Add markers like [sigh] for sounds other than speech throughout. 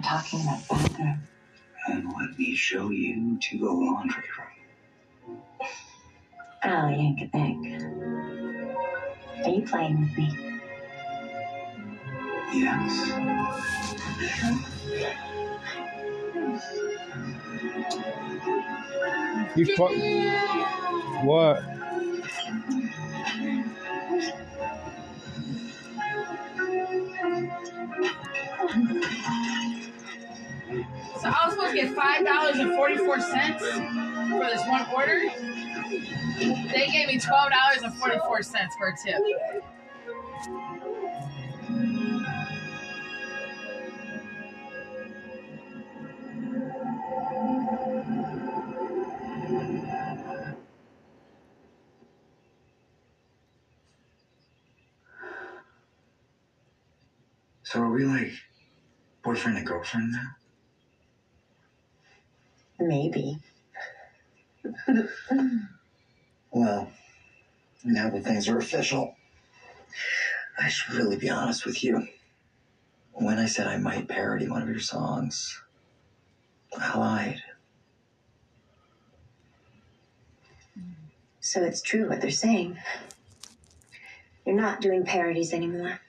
not talking about the bathroom. And let me show you to the laundry room. Oh, yank it. Are you playing with me? Yes. You fuck. What? So I was supposed to get five dollars and forty four cents for this one order. They gave me twelve dollars and forty four cents for a tip. So are we like boyfriend and girlfriend now? Maybe. Well, now that things are official, I should really be honest with you. When I said I might parody one of your songs, I lied. So it's true what they're saying. You're not doing parodies anymore.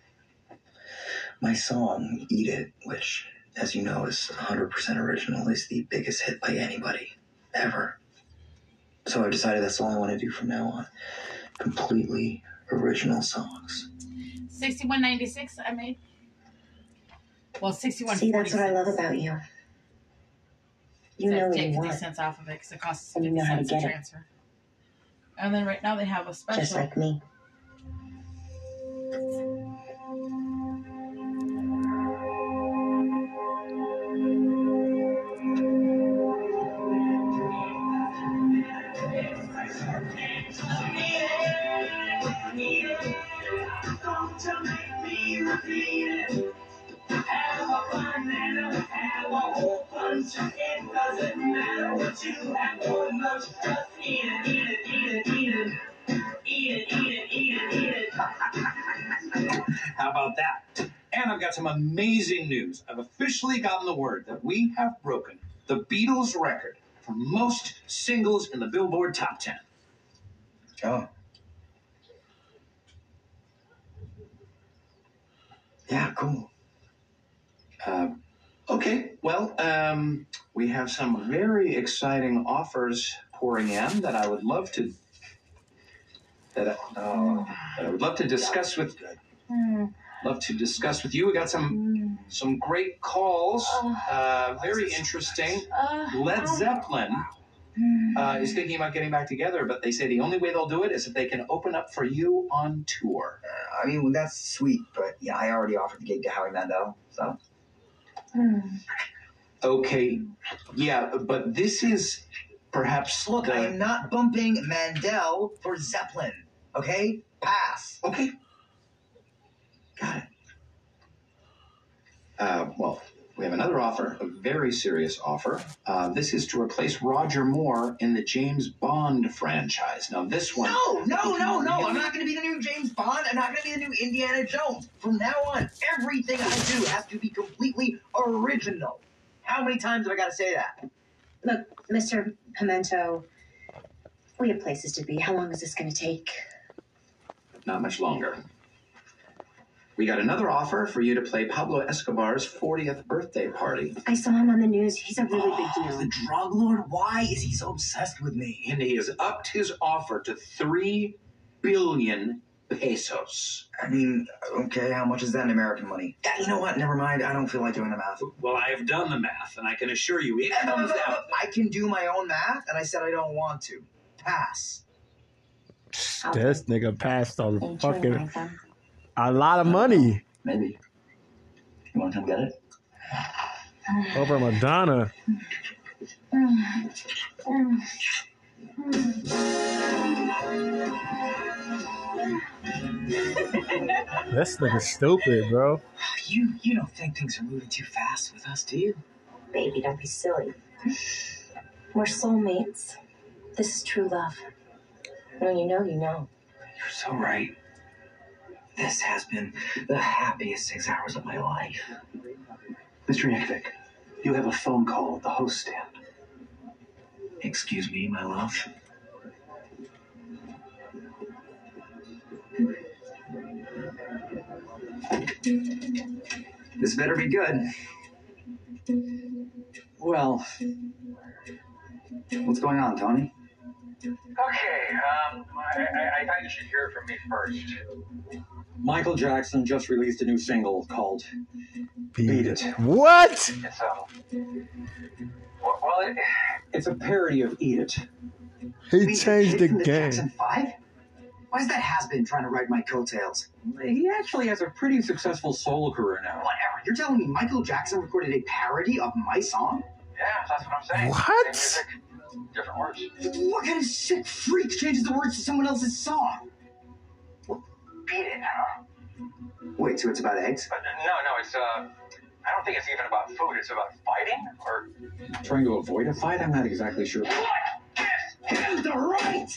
My song, Eat It, which, as you know, is 100% original, is the biggest hit by anybody ever. So I've decided that's all I want to do from now on. Completely original songs. Sixty one ninety six I made. Well, sixty one. See, that's what I love about you. You know what take you fifty want, cents off of it because it costs And you fifty know how to cents to get it. transfer. And then right now they have a special. just like me. How about that? And I've got some amazing news. I've officially gotten the word that we have broken the Beatles record for most singles in the Billboard Top 10. Oh. Yeah, cool. Uh, okay, well, um, we have some very exciting offers pouring in that I would love to that I, uh, that I would love to discuss with love to discuss with you. We got some some great calls, uh, very interesting. Led Zeppelin uh, is thinking about getting back together, but they say the only way they'll do it is if they can open up for you on tour. I mean, that's sweet, but yeah, I already offered the gig to Howie Mandel, so. Okay, yeah, but this is perhaps Look, the- I am not bumping Mandel for Zeppelin, okay? Pass. Okay. Got it. Uh, well, we have another offer, a very serious offer. Uh, this is to replace Roger Moore in the James Bond franchise. Now, this one. No, no, no, no. I'm not going to be the new James Bond. I'm not going to be the new Indiana Jones. From now on, everything I do has to be completely original. How many times have I got to say that? Look, Mr. Pimento, we have places to be. How long is this going to take? Not much longer. We got another offer for you to play Pablo Escobar's 40th birthday party. I saw him on the news. He's a really big Oh, the drug lord? Why is he so obsessed with me? And he has upped his offer to 3 billion pesos. I mean, okay, how much is that in American money? Yeah, you know what? Never mind. I don't feel like doing the math. Well, I have done the math, and I can assure you it comes [laughs] out. I can do my own math, and I said I don't want to. Pass. This nigga passed on the fucking like them? A lot of money Maybe. You want to come get it? over Madonna. This nigga stupid, bro. You you don't think things are moving too fast with us, do you? Baby, don't be silly. We're soulmates. This is true love. When you know, you know. You're so right. This has been the happiest six hours of my life. Mr. Yankovic, You have a phone call at the host stand. Excuse me, my love. This better be good. Well, what's going on, Tony? Okay, um, I, I, I thought you should hear it from me first. Michael Jackson just released a new single called Beat It. What? It's um, well, well it, It's a parody of Eat It. He changed the From game. Jackson 5? Why is that has been trying to ride my coattails? He actually has a pretty successful solo career now. Whatever. You're telling me Michael Jackson recorded a parody of my song? yeah, that's what I'm saying. What? Different words. What kind of sick freak changes the words to someone else's song? Beat huh? Wait, so it's about eggs? But no, no, it's uh, I don't think it's even about food. It's about fighting or Trying to avoid a fight? I'm not exactly sure. what? Has the right!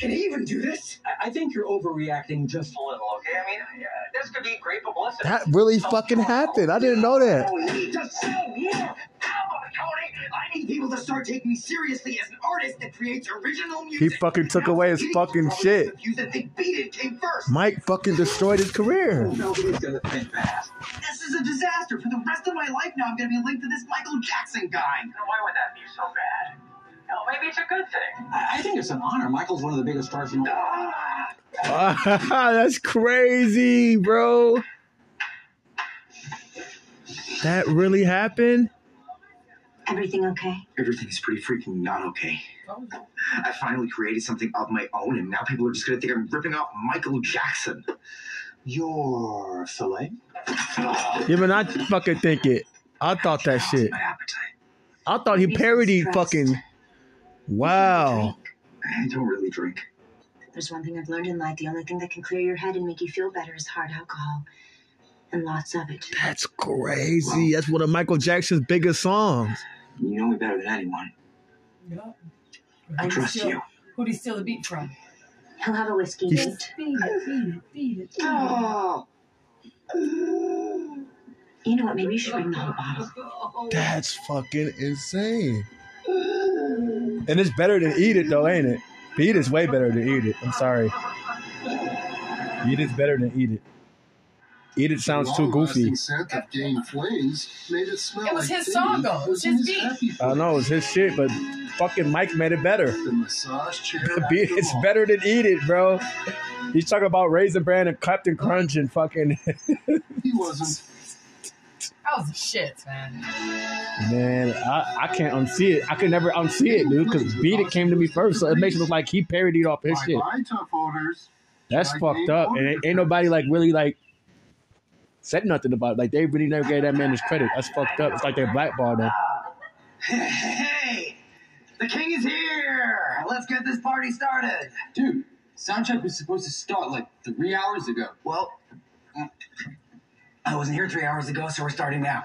Can he even do this? I, I think you're overreacting just a little, okay? I mean, yeah, this could be great publicity. That really fucking happened. I didn't know that. We need to sell more albums, Tony! I need people to start taking me seriously as an artist that creates original music. He fucking took Now, away his fucking shit. that Think Beat It came first. Mike fucking destroyed his career. Oh, Nobody's gonna think fast. This is a disaster. For the rest of my life now, I'm going to be linked to this Michael Jackson guy. Now, why would that be so bad? No, maybe it's a good thing. I, I think it's an honor. Michael's one of the biggest stars in the world. [laughs] That's crazy, bro. That really happened? Everything okay? Everything's pretty freaking not okay. I finally created something of my own, and now people are just going to think I'm ripping off Michael Jackson. Your filet? Yeah, but I fucking think it. I thought that shit. My appetite. I thought he parodied fucking. Wow. I don't really drink. There's one thing I've learned in life. The only thing that can clear your head and make you feel better is hard alcohol. And lots of it. That's crazy. That's one of Michael Jackson's biggest songs. You know me better than anyone. Yup. I Who'd trust steal- you. Who'd he steal the beat from? He'll have a whiskey. He's- Nate. Beat it, beat it, beat it. Oh. You know what? Maybe you should bring the whole bottle. That's fucking insane. And it's better than Eat It, though, ain't it? Beat is way better than Eat It. I'm sorry. Eat is better than Eat It. Eat It sounds too goofy. long-lasting scent of game flames made it smell It was like his song, though. It was his beat. I know it's his shit, but fucking Mike made it better. The massage chair. beat—it's better than Eat It, bro. He's talking about Raisin Bran and Captain Crunch and fucking [laughs] He wasn't. That was the shit, man. man. I, I can't unsee it. I could never unsee it, dude, because Beat It came to me first, so it makes it look like he parodied off his shit. bye, tough odors. That's fucked up, and ain't, ain't nobody like really like said nothing about it. Like they really never gave that man his credit. That's fucked up. It's like they blackballed him. Hey, the king is here. Let's get this party started. Dude, soundcheck was supposed to start like three hours ago. Well, I wasn't here three hours ago, so we're starting now.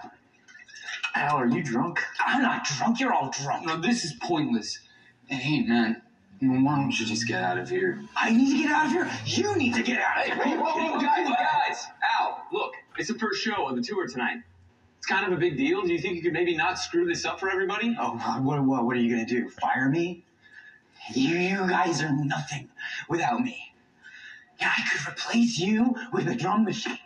Al, are you drunk? I'm not drunk. You're all drunk. No, this is pointless. Hey, man, why don't you just get out of here? I need to get out of here. You need to get out of here. Hey, whoa, whoa, guys, guys! Al, look, it's the first show of the tour tonight. It's kind of a big deal. Do you think you could maybe not screw this up for everybody? Oh, what, what, what are you gonna do? Fire me? You, you guys are nothing without me. Yeah, I could replace you with a drum machine,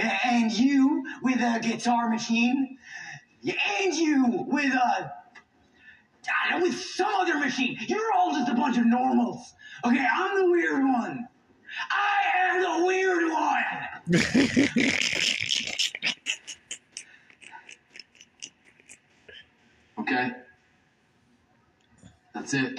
and you with a guitar machine, and you with a, with some other machine. You're all just a bunch of normals. Okay, I'm the weird one. I am the weird one. [laughs] Okay. That's it.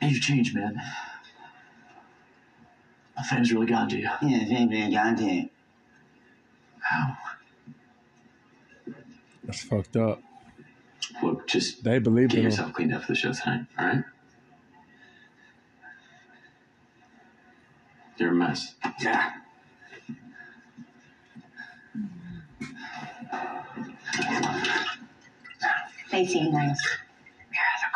You've changed, man. My fans really got to you. Yeah, same thing, goddamn. How? That's fucked up. Look, just They believed get yourself cleaned up for the show tonight, all right? You're a mess. Yeah. They seem nice. Yeah, they're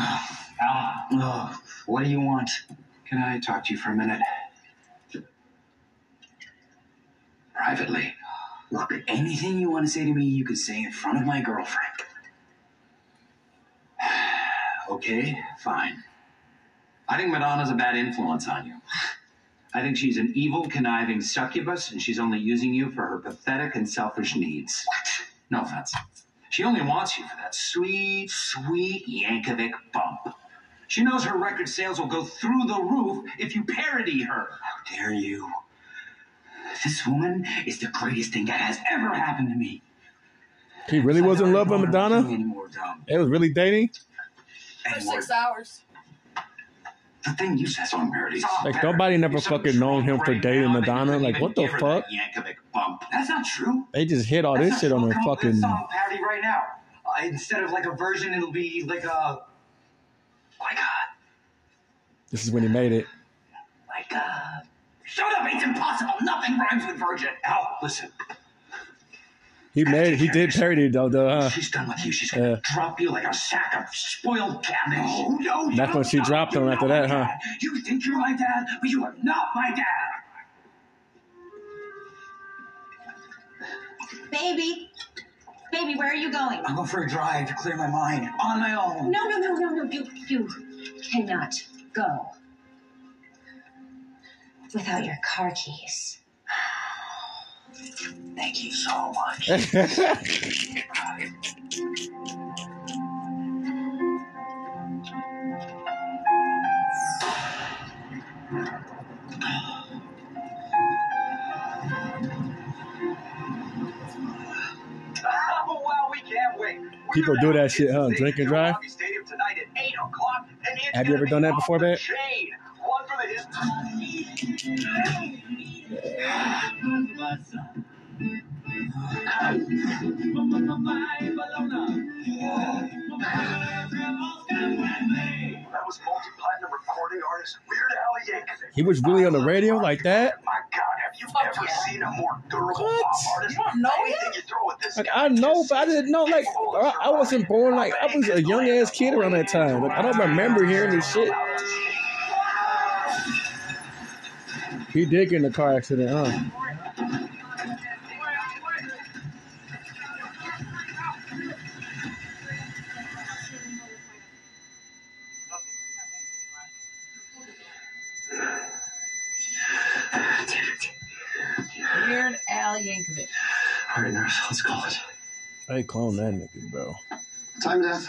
great. [sighs] Oh, What do you want? Can I talk to you for a minute? Privately. Look, anything you want to say to me, you can say in front of my girlfriend. [sighs] Okay, fine. I think Madonna's a bad influence on you. I think she's an evil, conniving succubus, and she's only using you for her pathetic and selfish needs. No offense. She only wants you for that sweet, sweet Yankovic bump. She knows her record sales will go through the roof if you parody her. How dare you? This woman is the greatest thing that has ever happened to me. He really was in love with Madonna. Anymore, It was really dating. For Anymore. six hours. The thing you said on parodies. Like nobody never fucking known him for dating Madonna. Like what the fuck? Yankovic bump. That's not true. They just hit all this shit on true. her Come up with a fucking. song parody right now. Uh, instead of like a version, it'll be like a. My God. This is when he made it. My God. Shut up! It's impossible. Nothing rhymes with virgin. Al, listen. He made. He did parody though. though huh? She's done with you. She's gonna Yeah. drop you like a sack of spoiled cabbage. No, no, you That's when don't she dropped him after that, huh? You think you're my dad, but you are not my dad. Baby, baby, where are you going? I'm going for a drive to clear my mind on my own. No, no, no, no, no. You, you cannot go without your car keys. [sighs] Thank you so much. [laughs] Oh, wow, we can't wait. We're People do that shit, huh? Drink and drive? Milwaukee Stadium tonight at 8 o'clock, and it's Have you ever done that before, babe? That was multi-platinum recording artist Weird Al Yankovic. He was really on the radio like that. My God, have you Fuck ever yeah. seen a more durable What? pop artist? You don't know Anything you throw at this Like guy I know, but I didn't know. Like I, I wasn't born. Like I was a young ass kid around that time. Like I don't remember hearing this shit. He did get in a car accident, huh? I clone that nigga, bro. Time death.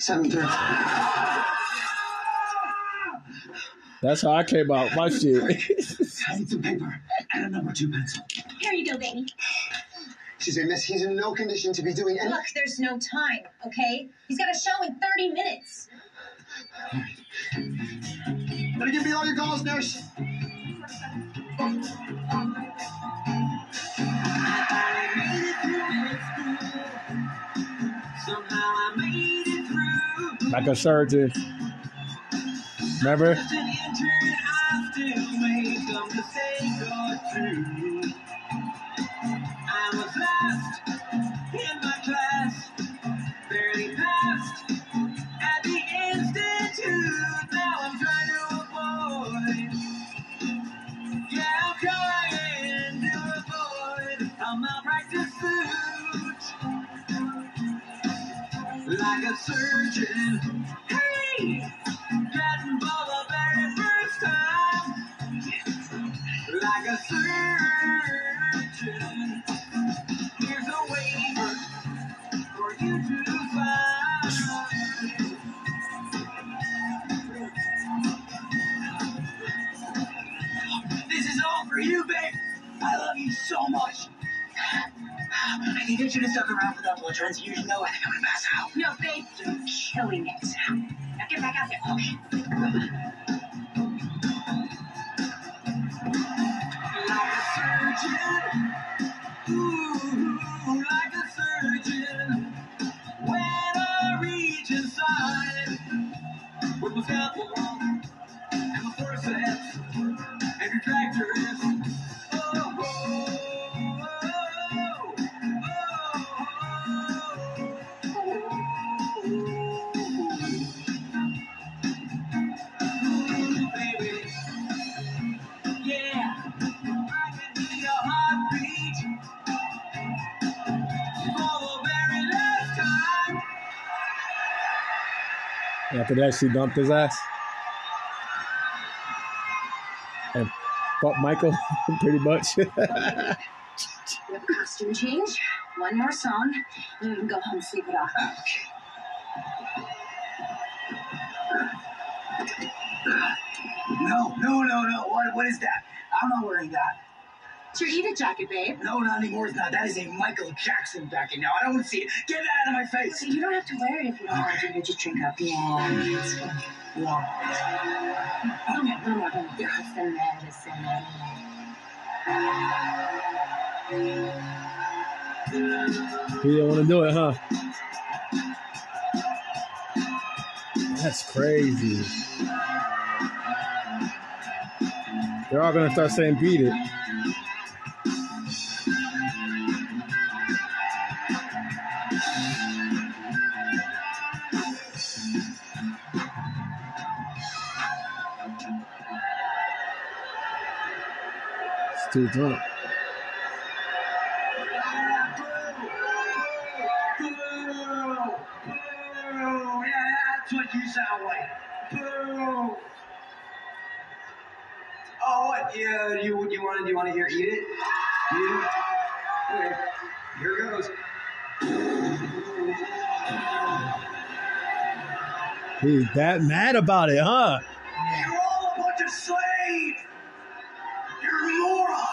7.30. That's how I came out my shit. I need some paper and a number two pencil. Here you go, baby. She's a miss. He's in no condition to be doing any. Look, there's no time, okay? He's got a show in 30 minutes. Better give me all your calls, nurse. Like a surgeon. Remember? For you, babe. I love you so much. I think I should have stuck around for that blood transfusion, though. I think I'm gonna pass out. No, babe, you're killing it. Now get back out there. Oh, like After that, she dumped his ass. And fuck Michael, [laughs] pretty much. We have a costume change, one more song, and we can go home and sleep it off. No, no, no, no. What, what is that? I'm not know where wearing that. It's your Eat It jacket, babe. No, not anymore. It's not. That is a Michael Jackson jacket now. I don't want to see it. Get that out of my face. You don't have to wear it if you don't want to. You just drink up. Yeah, it's fine. Yeah. Man. he didn't want to do it, huh? That's crazy. They're all gonna start saying beat it. It's too drunk. Boo! Boo! Yeah, that's what you sound like. Boo! Oh, what? Yeah, you you want to you want to hear eat it? Eat it? Okay, here goes. He's that mad about it, huh? You're all a bunch of slaves. You're a moron. Idiot.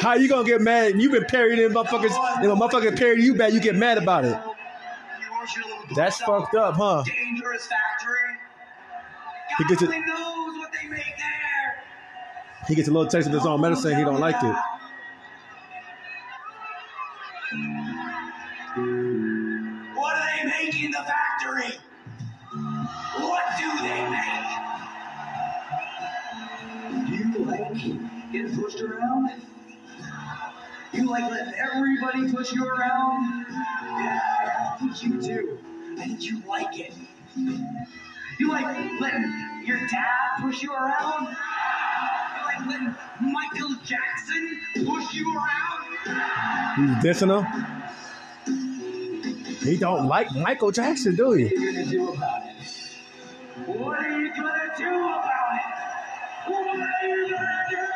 How you gonna get mad? You've been parried in motherfuckers. If a motherfucker parry you bad, you get mad about it. You want your little That's fucked up, huh? Dangerous factory. He gets it- only knows what they make there. He gets a little taste of his own medicine. He don't like it. What do they make in the factory? What do they make? Do you like getting pushed around? You like letting everybody push you around? Yeah, I think you do. I think you like it. You like letting your dad push you around? You like letting Michael Jackson push you around? He's dissing him. He don't like Michael Jackson, do What are you gonna do about it? What are you gonna do about it? What are you gonna do?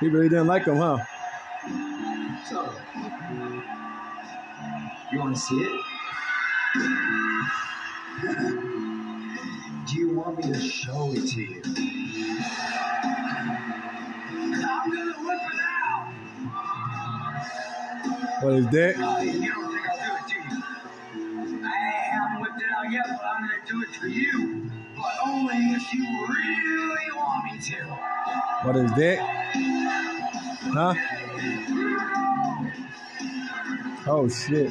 He really didn't like him, huh? So, you want to see it? Do you want me to show it to you? I'm gonna whip it out. What is that? You don't think I'll do it, do you? I haven't whipped it out yet, but I'm gonna do it for you. But only if you really want me to. What is that? Huh? Oh shit.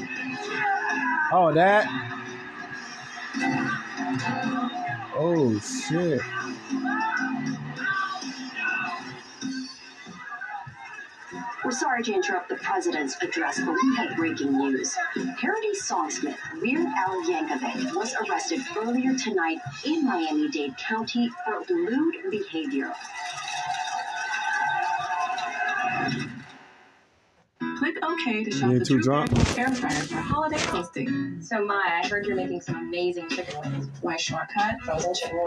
Oh that. Oh shit. We're sorry to interrupt the president's address, but we have breaking news. Parody songsmith Weird Al Yankovic was arrested earlier tonight in Miami-Dade County for lewd behavior. Click OK to shop You the too True drunk? Air fryer for holiday hosting. So, Maya, I heard you're making some amazing chicken wings. My shortcut, frozen chicken wings.